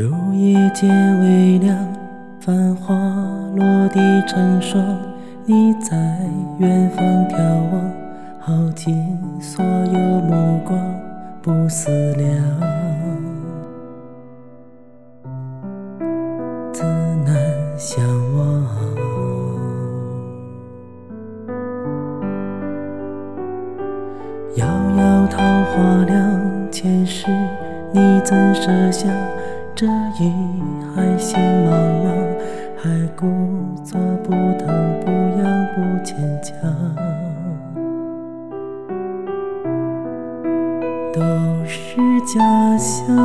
入夜渐微凉，繁花落地成霜。你在远方眺望，耗尽所有目光，不思量，自难相忘。遥遥桃花凉，前世你怎舍下？这一海心茫茫，还故作不疼不痒不牵强，都是假象。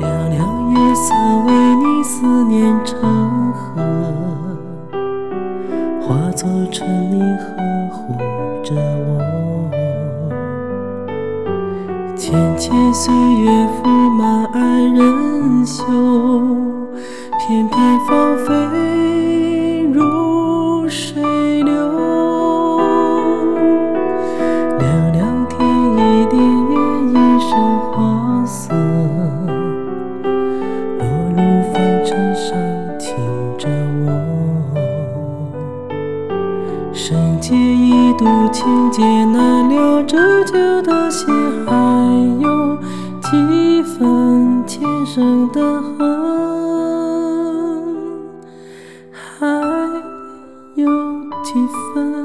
凉凉月色为你思念成河，化作春泥呵护着我。浅浅岁月拂满爱人袖，片片芳菲如水流。凉凉天一点烟，一身花色，落入凡尘上，听着我。生劫一度，情劫难了，折旧的心生的恨，还有几分？